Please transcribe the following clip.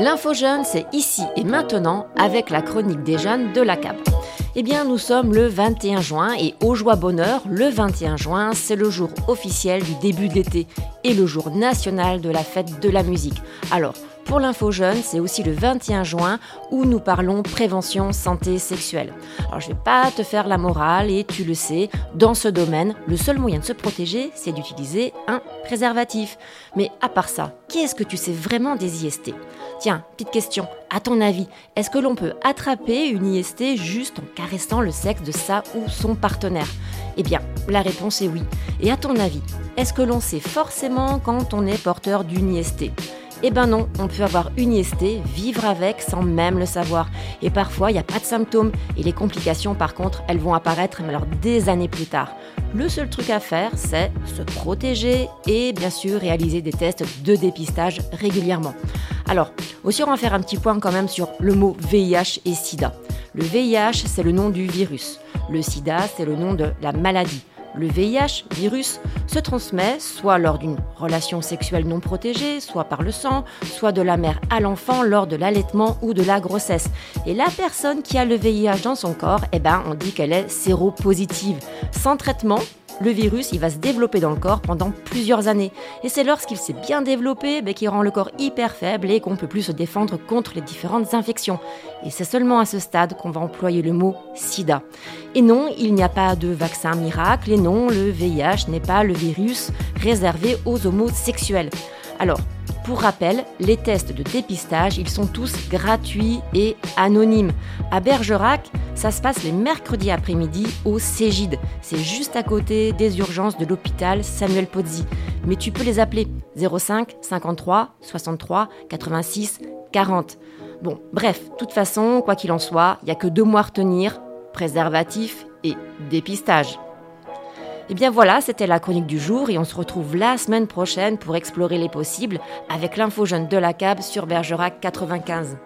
L'info jeune, c'est ici et maintenant avec la chronique des jeunes de la CAP. Eh bien, nous sommes le 21 juin et au joie bonheur, le 21 juin, c'est le jour officiel du début de l'été et le jour national de la fête de la musique. Alors, pour l'info jeune, c'est aussi le 21 juin où nous parlons prévention santé sexuelle. Alors je vais pas te faire la morale et tu le sais, dans ce domaine, le seul moyen de se protéger, c'est d'utiliser un préservatif. Mais à part ça, qu'est-ce que tu sais vraiment des IST Tiens, petite question, à ton avis, est-ce que l'on peut attraper une IST juste en caressant le sexe de sa ou son partenaire? Eh bien, la réponse est oui. Et à ton avis, est-ce que l'on sait forcément quand on est porteur d'une IST eh ben non, on peut avoir une IST, vivre avec sans même le savoir. Et parfois, il n'y a pas de symptômes. Et les complications, par contre, elles vont apparaître alors des années plus tard. Le seul truc à faire, c'est se protéger et bien sûr réaliser des tests de dépistage régulièrement. Alors, aussi on va faire un petit point quand même sur le mot VIH et SIDA. Le VIH, c'est le nom du virus. Le SIDA, c'est le nom de la maladie. Le VIH, virus, se transmet soit lors d'une relation sexuelle non protégée, soit par le sang, soit de la mère à l'enfant lors de l'allaitement ou de la grossesse. Et la personne qui a le VIH dans son corps, eh ben, on dit qu'elle est séropositive. Sans traitement, le virus, il va se développer dans le corps pendant plusieurs années. Et c'est lorsqu'il s'est bien développé ben, qu'il rend le corps hyper faible et qu'on ne peut plus se défendre contre les différentes infections. Et c'est seulement à ce stade qu'on va employer le mot sida. Et non, il n'y a pas de vaccin miracle, et non, le VIH n'est pas le virus réservé aux homosexuels. Alors, pour rappel, les tests de dépistage, ils sont tous gratuits et anonymes. À Bergerac, ça se passe les mercredis après-midi au Cégide. C'est juste à côté des urgences de l'hôpital Samuel Pozzi. Mais tu peux les appeler 05 53 63 86 40. Bon, bref, de toute façon, quoi qu'il en soit, il n'y a que deux mois à retenir préservatif et dépistage. Et eh bien voilà, c'était la chronique du jour et on se retrouve la semaine prochaine pour explorer les possibles avec l'info jeune de la CAB sur Bergerac 95.